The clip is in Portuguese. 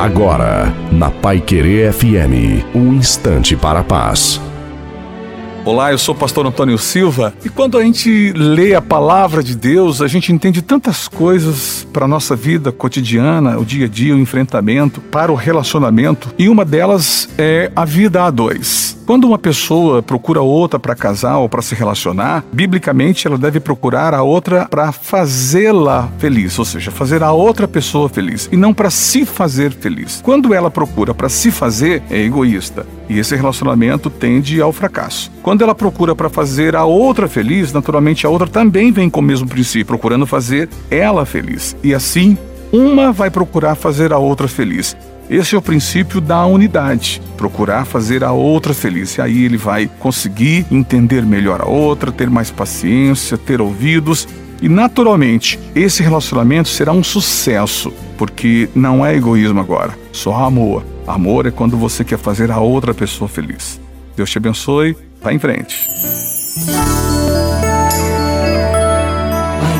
Agora, na Pai Querer FM, um instante para a paz. Olá, eu sou o pastor Antônio Silva e quando a gente lê a palavra de Deus, a gente entende tantas coisas para a nossa vida cotidiana, o dia a dia, o enfrentamento, para o relacionamento, e uma delas é a vida a dois. Quando uma pessoa procura outra para casar ou para se relacionar, biblicamente ela deve procurar a outra para fazê-la feliz, ou seja, fazer a outra pessoa feliz e não para se fazer feliz. Quando ela procura para se fazer, é egoísta e esse relacionamento tende ao fracasso. Quando ela procura para fazer a outra feliz, naturalmente a outra também vem com o mesmo princípio, procurando fazer ela feliz. E assim, uma vai procurar fazer a outra feliz. Esse é o princípio da unidade, procurar fazer a outra feliz. E aí ele vai conseguir entender melhor a outra, ter mais paciência, ter ouvidos e naturalmente esse relacionamento será um sucesso, porque não é egoísmo agora, só amor. Amor é quando você quer fazer a outra pessoa feliz. Deus te abençoe, vá em frente. Vai